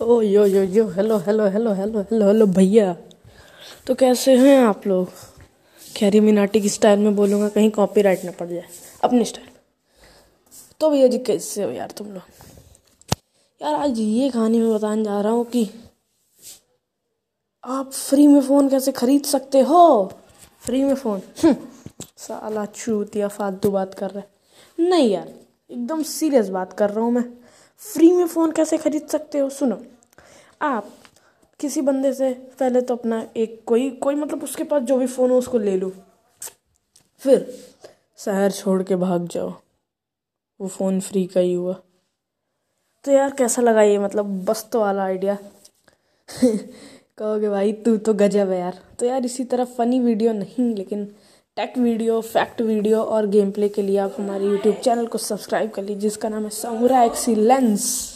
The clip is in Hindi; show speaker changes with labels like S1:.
S1: ओ yo yo yo hello hello hello hello hello hello भैया। तो कैसे हैं आप लोग? खैरी मिनाटी की स्टाइल में बोलूँगा कहीं कॉपीराइट ना पड़ जाए। अपनी स्टाइल तो भैया जी कैसे हो यार तुम लोग? यार आज ये कहानी मैं बताने जा रहा हूँ कि आप फ्री में फ़ोन कैसे खरीद सकते हो? फ्री में फ़ोन हम्म, साला चूत या फालतू बात कर रहे नहीं यार एकदम सीरियस बात कर रहा हूँ मैं। फ्री में फ़ोन कैसे खरीद सकते हो? सुनो, आप किसी बंदे से पहले तो अपना एक कोई कोई मतलब उसके पास जो भी फ़ोन हो, उसको ले लो। फिर शहर छोड़ के भाग जाओ। वो फ़ोन फ्री का ही हुआ। तो यार कैसा लगा ये? मतलब बस तो वाला आइडिया। कहोगे भाई, तू तो गजब है यार। तो यार इसी तरह फ़नी वीडियो नहीं, लेकिन टेक वीडियो फैक्ट वीडियो और गेम प्ले के लिए आप हमारे यूट्यूब चैनल को सब्सक्राइब कर लीजिए, जिसका नाम है समुरा एक्सीलेंस